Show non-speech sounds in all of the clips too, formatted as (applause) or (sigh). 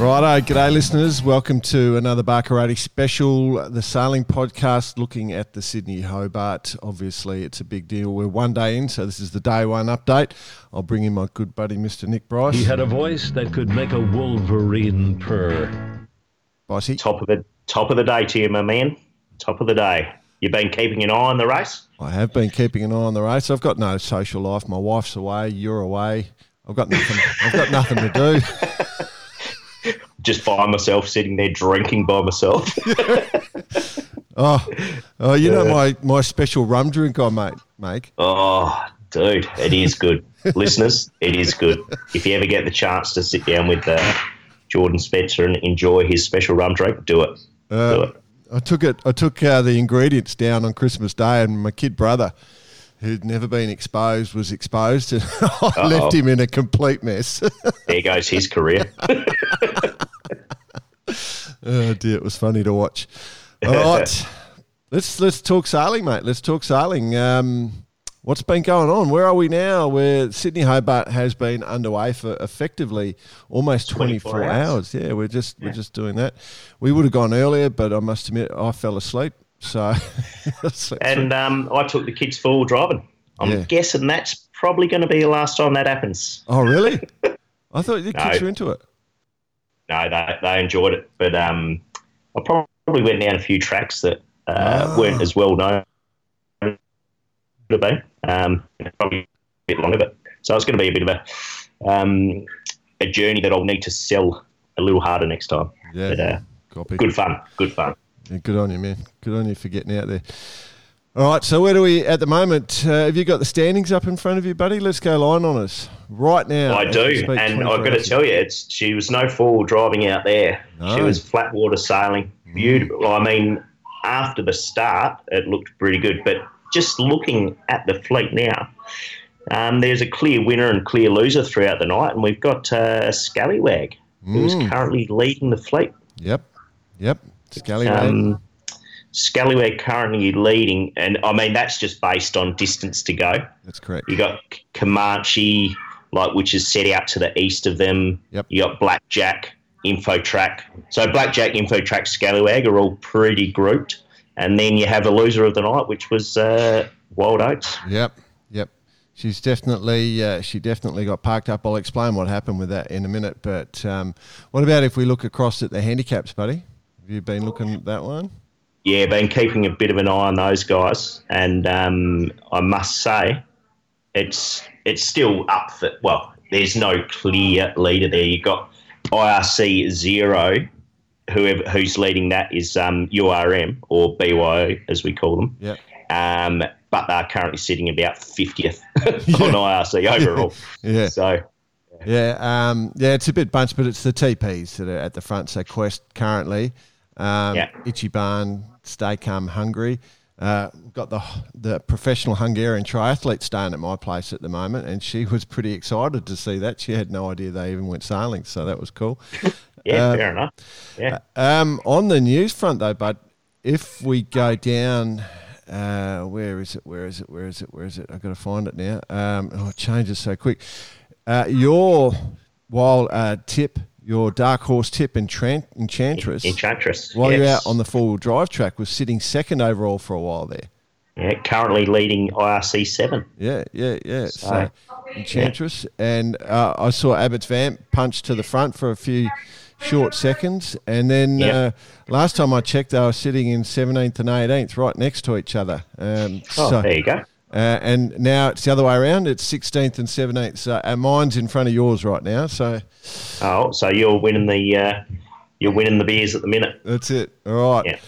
Righto, g'day listeners. Welcome to another Barkarati special, the sailing podcast looking at the Sydney Hobart. Obviously, it's a big deal. We're one day in, so this is the day one update. I'll bring in my good buddy, Mr. Nick Bryce. He had a voice that could make a wolverine purr. Bossy. Top of the top of the day to you, my man. Top of the day. You've been keeping an eye on the race. I have been keeping an eye on the race. I've got no social life. My wife's away. You're away. I've got nothing. I've got nothing to do. (laughs) Just find myself sitting there drinking by myself. (laughs) Oh, oh, you know my, my special rum drink I make. Make. oh, dude, it is good. Listeners, it is good. If you ever get the chance to sit down with uh, Jordan Spencer and enjoy his special rum drink, do it. do Uh, it. I took it. I took uh, the ingredients down on Christmas Day, and my kid brother, who'd never been exposed, was exposed, and (laughs) I left him in a complete mess. (laughs) There goes his career. (laughs) oh dear, it was funny to watch. All right, let's let's talk sailing, mate. Let's talk sailing. Um, what's been going on? Where are we now? Where Sydney Hobart has been underway for effectively almost twenty 24 hours. hours. Yeah, we're just we're just doing that. We would have gone earlier, but I must admit I fell asleep. So, (laughs) and um, I took the kids full driving. I'm Yeah. guessing that's probably going to be the last time that happens. Oh, really? (laughs) I thought the kids No. were into it. no, they, they enjoyed it. But um, I probably went down a few tracks that uh, Ah. weren't as well known have been. Um, probably a bit longer, but so it's going to be a bit of a um, a journey that I'll need to sell a little harder next time. Yeah, But uh, good fun, good fun. Yeah, good on you, man. Good on you for getting out there. All right, so where do we at the moment? Uh, have you got the standings up in front of you, buddy? Let's go line on us right now. I do, speak, and I've got to tell you, it's she was no fool driving out there. She No. Mm. was flat water sailing, beautiful. I mean, after the start, it looked pretty good, but just looking at the fleet now, um, there's a clear winner and clear loser throughout the night, and we've got uh, Scallywag, who's Mm. currently leading the fleet. Yep, yep. Scallywag. Um, Scallywag currently leading, and I mean that's just based on distance to go. That's correct. You got Comanche, like which is set out to the east of them. Yep. You got Blackjack, InfoTrack. So Blackjack, InfoTrack, Scallywag are all pretty grouped, and then you have a loser of the night, which was uh, Wild Oats. Yep, yep. She's definitely uh, she definitely got parked up. I'll explain what happened with that in a minute. But um, what about if we look across at the handicaps, buddy? You been looking at that one? Yeah, been keeping a bit of an eye on those guys, and um, I must say, it's it's still up for. Well, there's no clear leader there. You've got IRC zero. Whoever who's leading that is um, URM or BYO as we call them. Yep. Um, but they're currently sitting about 50th (laughs) (laughs) on IRC overall. Yeah. So, Yeah, um, yeah, it's a bit bunched, but it's the TPs that are at the front. So Quest currently, um, Yeah. Ichiban, Stay Calm Hungary. Uh, got the the professional Hungarian triathlete staying at my place at the moment, and she was pretty excited to see that. She had no idea they even went sailing, so that was cool. (laughs) yeah, Uh, fair enough. Yeah. Um, on the news front, though, but if we go down, uh, where is it? Where is it? Where is it? Where is it? I've got to find it now. Um, oh, it changes so quick. Uh, your wild uh, tip, your dark horse tip, Enchant- Enchantress, Enchantress. while you're out on the four wheel drive track, was sitting second overall for a while there. Yeah, currently leading IRC 7. Yeah, yeah, yeah. So, So, Enchantress. And uh, I saw Abbott's Vamp punch to the front for a few short seconds. And then Yep. uh, last time I checked, they were sitting in 17th and 18th, right next to each other. Um, Oh, so, there you go. Uh, and now it's the other way around. It's 16th and 17th. So uh, mine's in front of yours right now. So Oh, so you're winning the uh, you're winning the beers at the minute. that's it. All right. Yeah.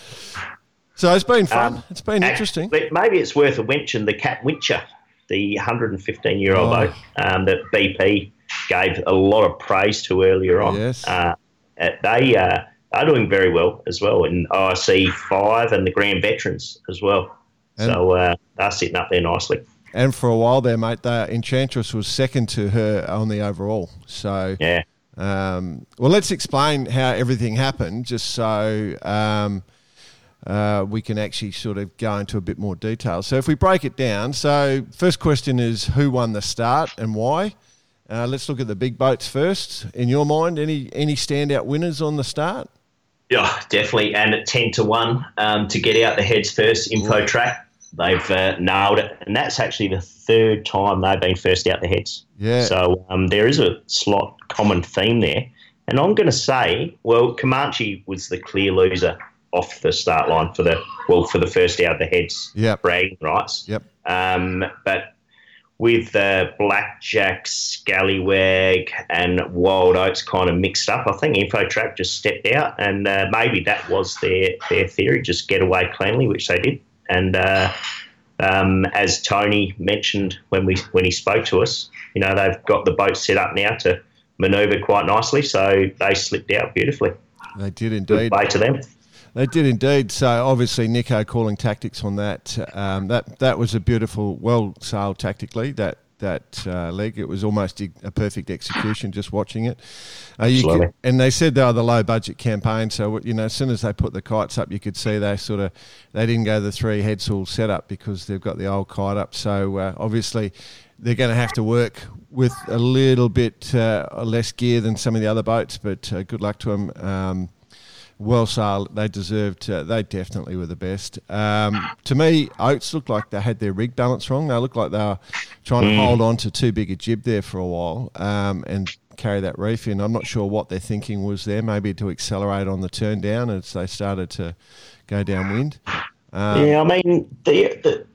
So it's been fun. Um, it's been interesting. but maybe it's worth a winch mention. The Katwinchar, the 115 year old Oh. boat um, that BP gave a lot of praise to earlier on. Yes. Uh, uh, they uh, are doing very well as well in ORC five and the Grand Veterans as well. And- so uh, they're sitting up there nicely. And for a while there, mate, the Enchantress was second to her on the overall. So Yeah. Um, well, let's explain how everything happened, just so um, uh, we can actually sort of go into a bit more detail. So, if we break it down, so first question is who won the start and why, Uh, let's look at the big boats first. In your mind, any any standout winners on the start? Yeah, definitely. And at 10 to 1 um, to get out the heads first, InfoTrack, they've uh, nailed it. And that's actually the third time they've been first out the heads. Yeah. So um, there is a slight common theme there. And I'm going to say, well, Comanche was the clear loser off the start line for the well for the first out the heads Yep. bragging rights. Yep. Um, but with uh, Blackjack, Scallywag, and Wild Oats kind of mixed up, I think InfoTrack just stepped out, and uh, maybe that was their their theory, just get away cleanly, which they did. And uh, um, as Tony mentioned when we when he spoke to us, you know they've got the boat set up now to manoeuvre quite nicely, so they slipped out beautifully. They did Good indeed. play to them. They did indeed. So obviously, Nico calling tactics on that. Um, that that was a beautiful, well sailed tactically. That that uh, leg, it was almost a perfect execution. Just watching it, uh, could, and they said they were the low budget campaign. So you know, as soon as they put the kites up, you could see they sort of they didn't go the three head sail setup because they've got the old kite up. So uh, obviously. They're going to have to work with a little bit uh, less gear than some of the other boats, but uh, good luck to them. Um, well sailed. They deserved. Uh, they definitely were the best. Um, to me, Oats looked like they had their rig balance wrong. They looked like they were trying to hold on to too big a jib there for a while um, and carry that reef in. I'm not sure what their thinking was there. Maybe to accelerate on the turn down as they started to go downwind. Um, yeah, I mean, the, the,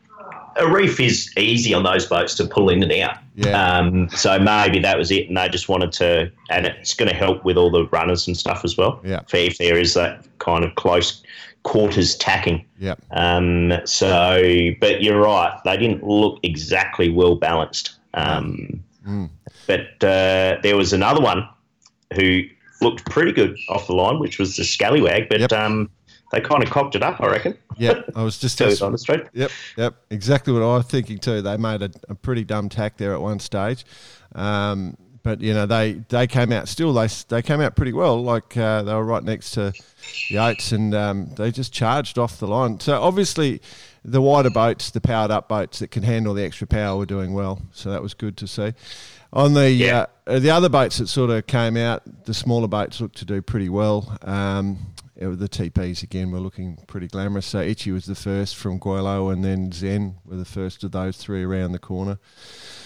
a reef is easy on those boats to pull in and out. Yeah. Um, so maybe that was it, and they just wanted to, and it's going to help with all the runners and stuff as well. Yeah. If there is that kind of close quarters tacking. Yep. Um, so, but you're right, they didn't look exactly well balanced. Um, Mm. But uh, there was another one who looked pretty good off the line, which was the Scallywag, but Yep. um, they kind of cocked it up, I reckon. Yep. (laughs) I was just Tell on the street. Yep, yep, exactly what I was thinking too. They made a, a pretty dumb tack there at one stage, um, but you know they, they came out still. They they came out pretty well. Like uh, they were right next to the Oats, and um, they just charged off the line. So obviously, the wider boats, the powered up boats that can handle the extra power, were doing well. So that was good to see. On the Yeah. uh, the other boats that sort of came out, the smaller boats looked to do pretty well. Um, the TPs again were looking pretty glamorous. So Ichi was the first from Gweilo, and then Zen were the first of those three around the corner.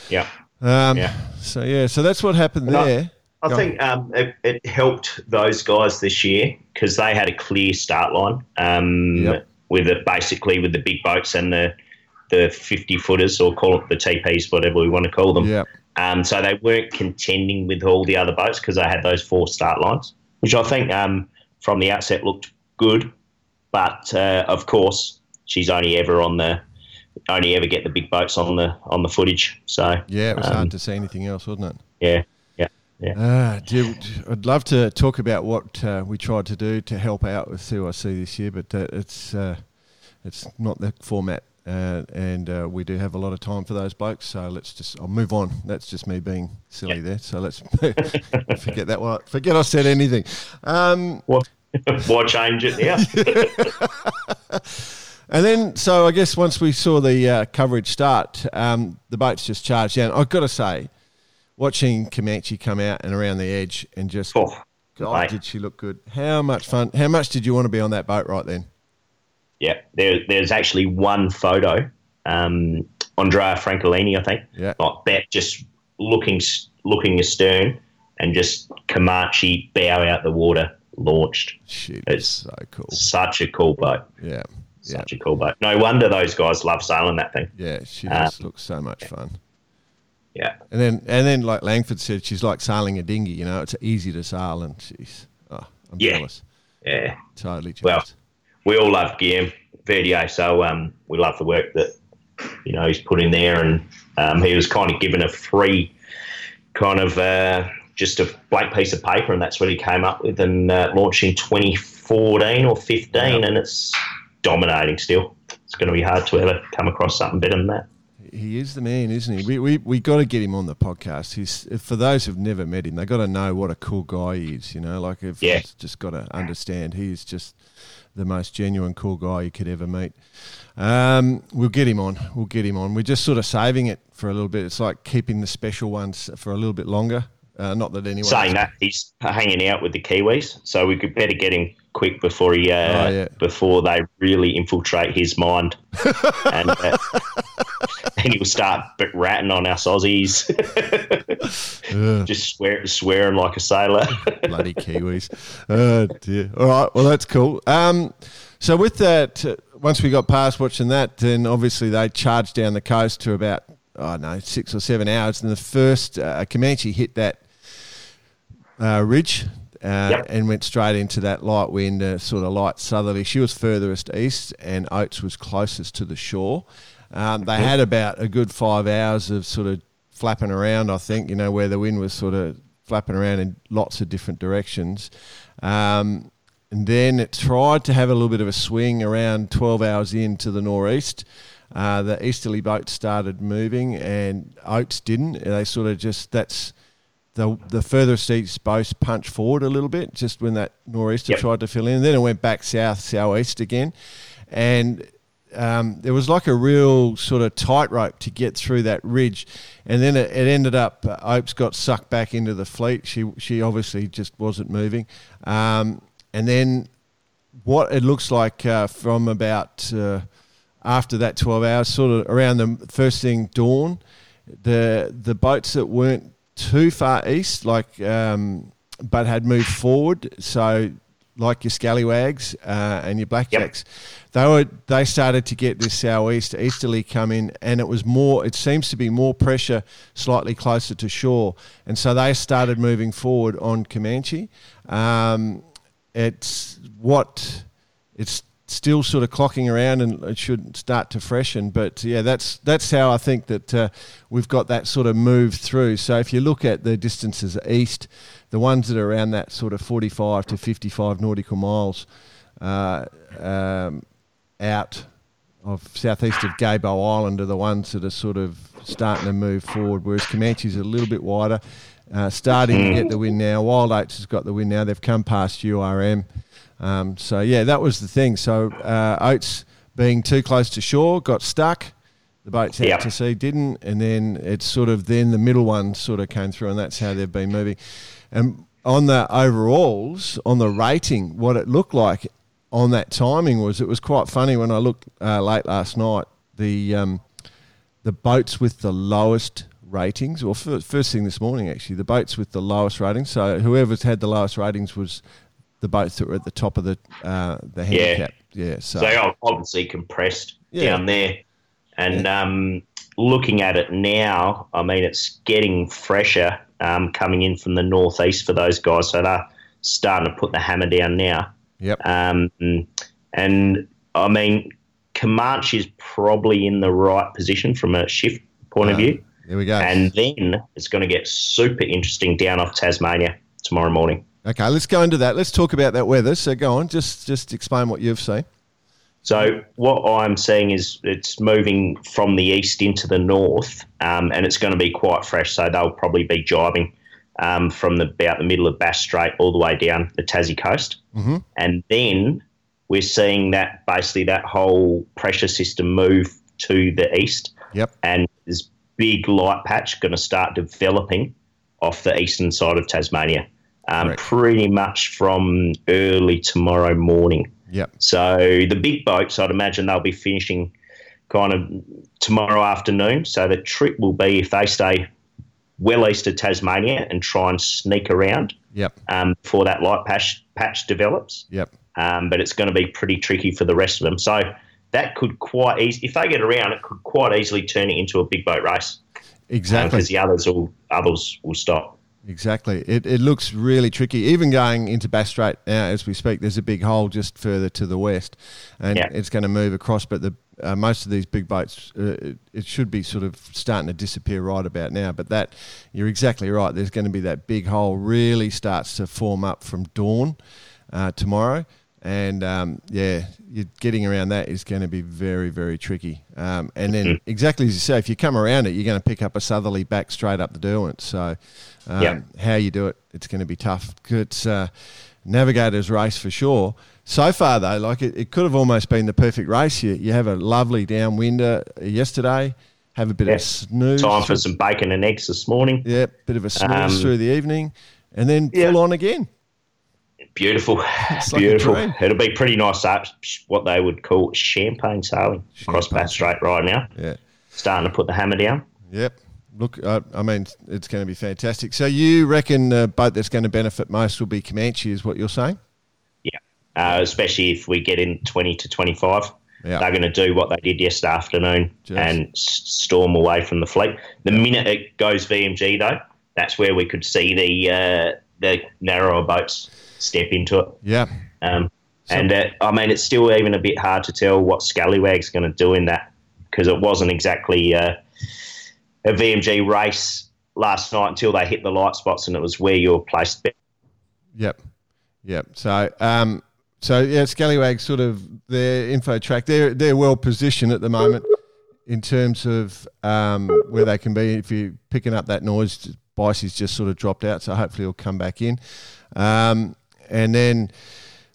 Yeah. Um, Yeah. So yeah, so that's what happened And there. I Go think um, it, it helped those guys this year because they had a clear start line um, Yep. with it basically with the big boats and the the fifty footers or call it the TPs, whatever we want to call them. Yeah, Um, so they weren't contending with all the other boats because they had those four start lines, which I think um, from the outset looked good. But uh, of course, she's only ever on the only ever get the big boats on the on the footage. So yeah, it was um, hard to see anything else, wasn't it? yeah, yeah. Uh, you- I'd love to talk about what uh, we tried to do to help out with CYC this year, but uh, it's uh, it's not the format, uh, and uh, we do have a lot of time for those blokes. So let's just I'll move on. That's just me being silly Yeah. there. So let's (laughs) forget that one. Forget I said anything. Um, What? (laughs) Why change it now? (laughs) And then, so I guess once we saw the uh, coverage start, um, the boats just charged down. I've got to say, watching Comanche come out and around the edge and just, Oh, God, mate. did she look good? How much fun? How much did you want to be on that boat right then? Yeah, there, there's actually one photo. Um, Andrea Francolini, I think. Yeah. Like that, just looking looking astern, and just Comanche bow out the water, launched. Shit, It's- so cool. Such a cool boat. Yeah, yeah, Such a cool boat. No wonder those guys love sailing that thing. yeah. She just looks so much fun. Yeah. And then, and then, like Langford said, she's like sailing a dinghy. You know, it's easy to sail, and she's, oh, I'm Yeah. jealous. Yeah. Totally Well, we all love Guillaume Verdier, so um, we love the work that you know he's put in there, and um, he was kind of given a free kind of uh, just a blank piece of paper, and that's what he came up with, and uh, launched in 2014 or 15, and it's dominating still. It's going to be hard to ever come across something better than that. he is the man, isn't he? We we, we got to get him on the podcast. He's for those who've never met him, they got to know what a cool guy he is. You know, like if Yeah. just got to understand he's just the most genuine cool guy you could ever meet. Um, we'll get him on. We'll get him on. We're just sort of saving it for a little bit. It's like keeping the special ones for a little bit longer. Uh, not that anyone Saying that he's hanging out with the Kiwis, so we could better get him quick before he uh, Oh, yeah. before they really infiltrate his mind, (laughs) and uh, and he'll start ratting on us Aussies, just swear swearing like a sailor. (laughs) bloody Kiwis. Oh dear. All right. Well, that's cool. Um, so with that, uh, once we got past watching that, then obviously they charged down the coast to about I don't know six or seven hours, and the first uh, Comanche hit that uh, ridge. Uh, Yep. And went straight into that light wind, uh, sort of light southerly. She was furthest east, and Oats was closest to the shore. Um, they had about a good five hours of sort of flapping around, I think, you know, where the wind was sort of flapping around in lots of different directions. Um, and then it tried to have a little bit of a swing around 12 hours into the northeast. Uh, the easterly boat started moving, and Oats didn't. They sort of just, that's the the furthest east boat punched forward a little bit just when that nor'easter Yep. tried to fill in. Then it went back south, southeast again, and um, there was like a real sort of tightrope to get through that ridge, and then it, it ended up. Uh, Oats got sucked back into the fleet. She she obviously just wasn't moving, um, and then what it looks like uh, from about uh, after that 12 hours, sort of around the first thing dawn, the the boats that weren't too far east, like um, but had moved forward, so like your scallywags uh, and your blackjacks, they were they started to get this southeast easterly come in, and it was more. It seems to be more pressure slightly closer to shore, and so they started moving forward on Comanche. Um, it's what it's still sort of clocking around and it should start to freshen. But yeah, that's that's how I think that uh, we've got that sort of move through. So if you look at the distances east, the ones that are around that sort of 45 to 55 nautical miles uh, um, out of southeast of Gabo Island are the ones that are sort of starting to move forward, whereas Comanche's a little bit wider. Uh, starting to get the wind now. Wild Oats has got the wind now. They've come past URM. Um, so yeah, that was the thing. So uh, Oats being too close to shore got stuck. The boats out Yep. to sea didn't, and then it's sort of then the middle one sort of came through, and that's how they've been moving. And on the overalls, on the rating, what it looked like on that timing was it was quite funny when I looked uh, late last night. The um, the boats with the lowest ratings, or fir- first thing this morning actually, the boats with the lowest ratings. So whoever's had the lowest ratings was the boats that were at the top of the uh, the handicap. Yeah. So, So they are obviously compressed Yeah. down there. And um, looking at it now, I mean, it's getting fresher um, coming in from the northeast for those guys. So they're starting to put the hammer down now. yep. Um, and I mean, Comanche is probably in the right position from a shift point of Uh, view. There we go. And then it's going to get super interesting down off Tasmania tomorrow morning. Okay, let's go into that. Let's talk about that weather. So go on, just just explain what you've seen. So what I'm seeing is it's moving from the east into the north, um, and it's going to be quite fresh. So they'll probably be jibing um, from the, about the middle of Bass Strait all the way down the Tassie coast, Mm-hmm. and then we're seeing that basically that whole pressure system move to the east, Yep. and this big light patch going to start developing off the eastern side of Tasmania, um, pretty much from early tomorrow morning. Yep. So the big boats, I'd imagine they'll be finishing kind of tomorrow afternoon. So the trick will be if they stay well east of Tasmania and try and sneak around Yep. um, before that light patch patch develops. Yep. Um, but it's going to be pretty tricky for the rest of them. So that could quite easy if they get around, it could quite easily turn it into a big boat race Exactly. because the others will others will stop. Exactly. It, it looks really tricky. Even going into Bass Strait now as we speak, there's a big hole just further to the west, and Yeah. it's going to move across. But the uh, most of these big boats, uh, it, it should be sort of starting to disappear right about now. But that you're exactly right. There's going to be that big hole really starts to form up from dawn uh, tomorrow. And um, yeah, you're getting around that is going to be very, very tricky. Um, and then, exactly as you say, if you come around it, you're going to pick up a southerly back straight up the Derwent. So, um, Yeah. how you do it, it's going to be tough. It's uh, navigator's race for sure. So far, though, like it, it could have almost been the perfect race. You, you have a lovely downwinder yesterday, have a bit Yeah. of a snooze. Time for some bacon and eggs this morning. Yeah, bit of a snooze Um, through the evening, and then full on again. Beautiful, It's beautiful. dream. It'll be pretty nice. What they would call champagne sailing across Champagne. Bass Strait right now. Yeah, Starting to put the hammer down. yep. Look, uh, I mean, it's going to be fantastic. So you reckon the boat that's going to benefit most will be Comanche, is what you're saying? Yeah, uh, especially if we get in twenty to twenty-five. Yeah. They're going to do what they did yesterday afternoon and storm away from the fleet. The minute it goes VMG though, that's where we could see the uh, the narrower boats step into it. Yeah, Um, and uh, I mean, it's still even a bit hard to tell what Scallywag's going to do in that because it wasn't exactly uh, a VMG race last night until they hit the light spots, and it was where you were placed. Yep, yep. So, um, so yeah, Scallywag sort of their InfoTrack. They're they're well positioned at the moment in terms of um, where they can be. If you're picking up that noise, Bicey's just sort of dropped out, so hopefully he'll come back in. Um, and then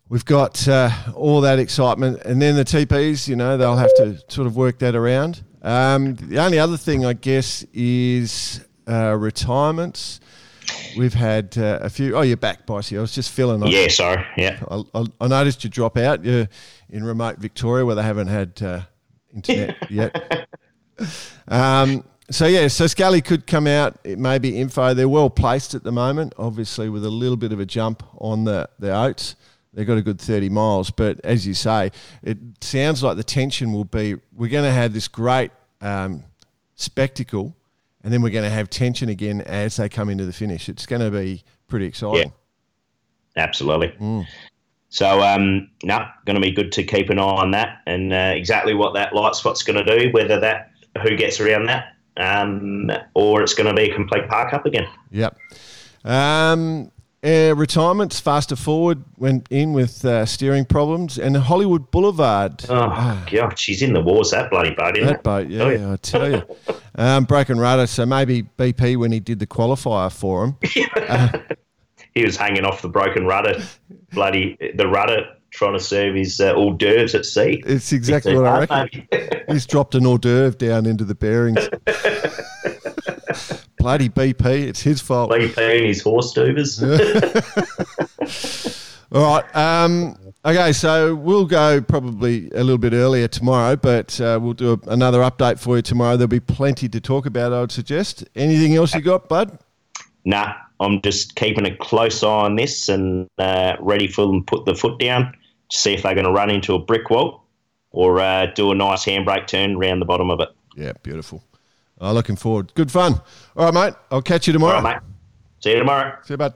we've got uh, all that excitement, and then the TPs. You know, they'll have to sort of work that around. Um, the only other thing, I guess, is uh, retirements. We've had uh, a few. Oh, you're back, Bicey. I was just feeling. Yeah, sorry. Yeah. I, I, I noticed you drop out. You're in remote Victoria where they haven't had uh, internet yet. (laughs) Um, so yeah, so Scully could come out. It may be info. They're well placed at the moment, obviously with a little bit of a jump on the the oats. They've got a good thirty miles, but as you say, it sounds like the tension will be. We're going to have this great um, spectacle, and then we're going to have tension again as they come into the finish. It's going to be pretty exciting. Absolutely. Mm. So, um, no, going to be good to keep an eye on that and uh, exactly what that light spot's going to do, whether that who gets around that, um, or it's going to be a complete park up again. Yep. Um, uh, retirements, faster forward went in with uh, steering problems, and Hollywood Boulevard. Oh God, she's in the wars that bloody boat, isn't That it? boat, yeah, Oh, yeah. I tell you. Um, broken rudder, so maybe BP when he did the qualifier for him. (laughs) He was hanging off the broken rudder, bloody the rudder, trying to serve his uh, hors d'oeuvres at sea. It's exactly what I reckon. (laughs) He's dropped an hors d'oeuvre down into the bearings. (laughs) Bloody BP, it's his fault. Bloody and his horse duvers. (laughs) All right. Um, okay, so we'll go probably a little bit earlier tomorrow, but uh, we'll do a, another update for you tomorrow. There'll be plenty to talk about, I would suggest. Anything else you got, bud? nah, I'm just keeping a close eye on this and uh, ready for them to put the foot down to see if they're going to run into a brick wall or uh, do a nice handbrake turn around the bottom of it. Yeah, beautiful. Oh, looking forward. Good fun. All right, mate. I'll catch you tomorrow. right, mate. See you tomorrow. See you, bud.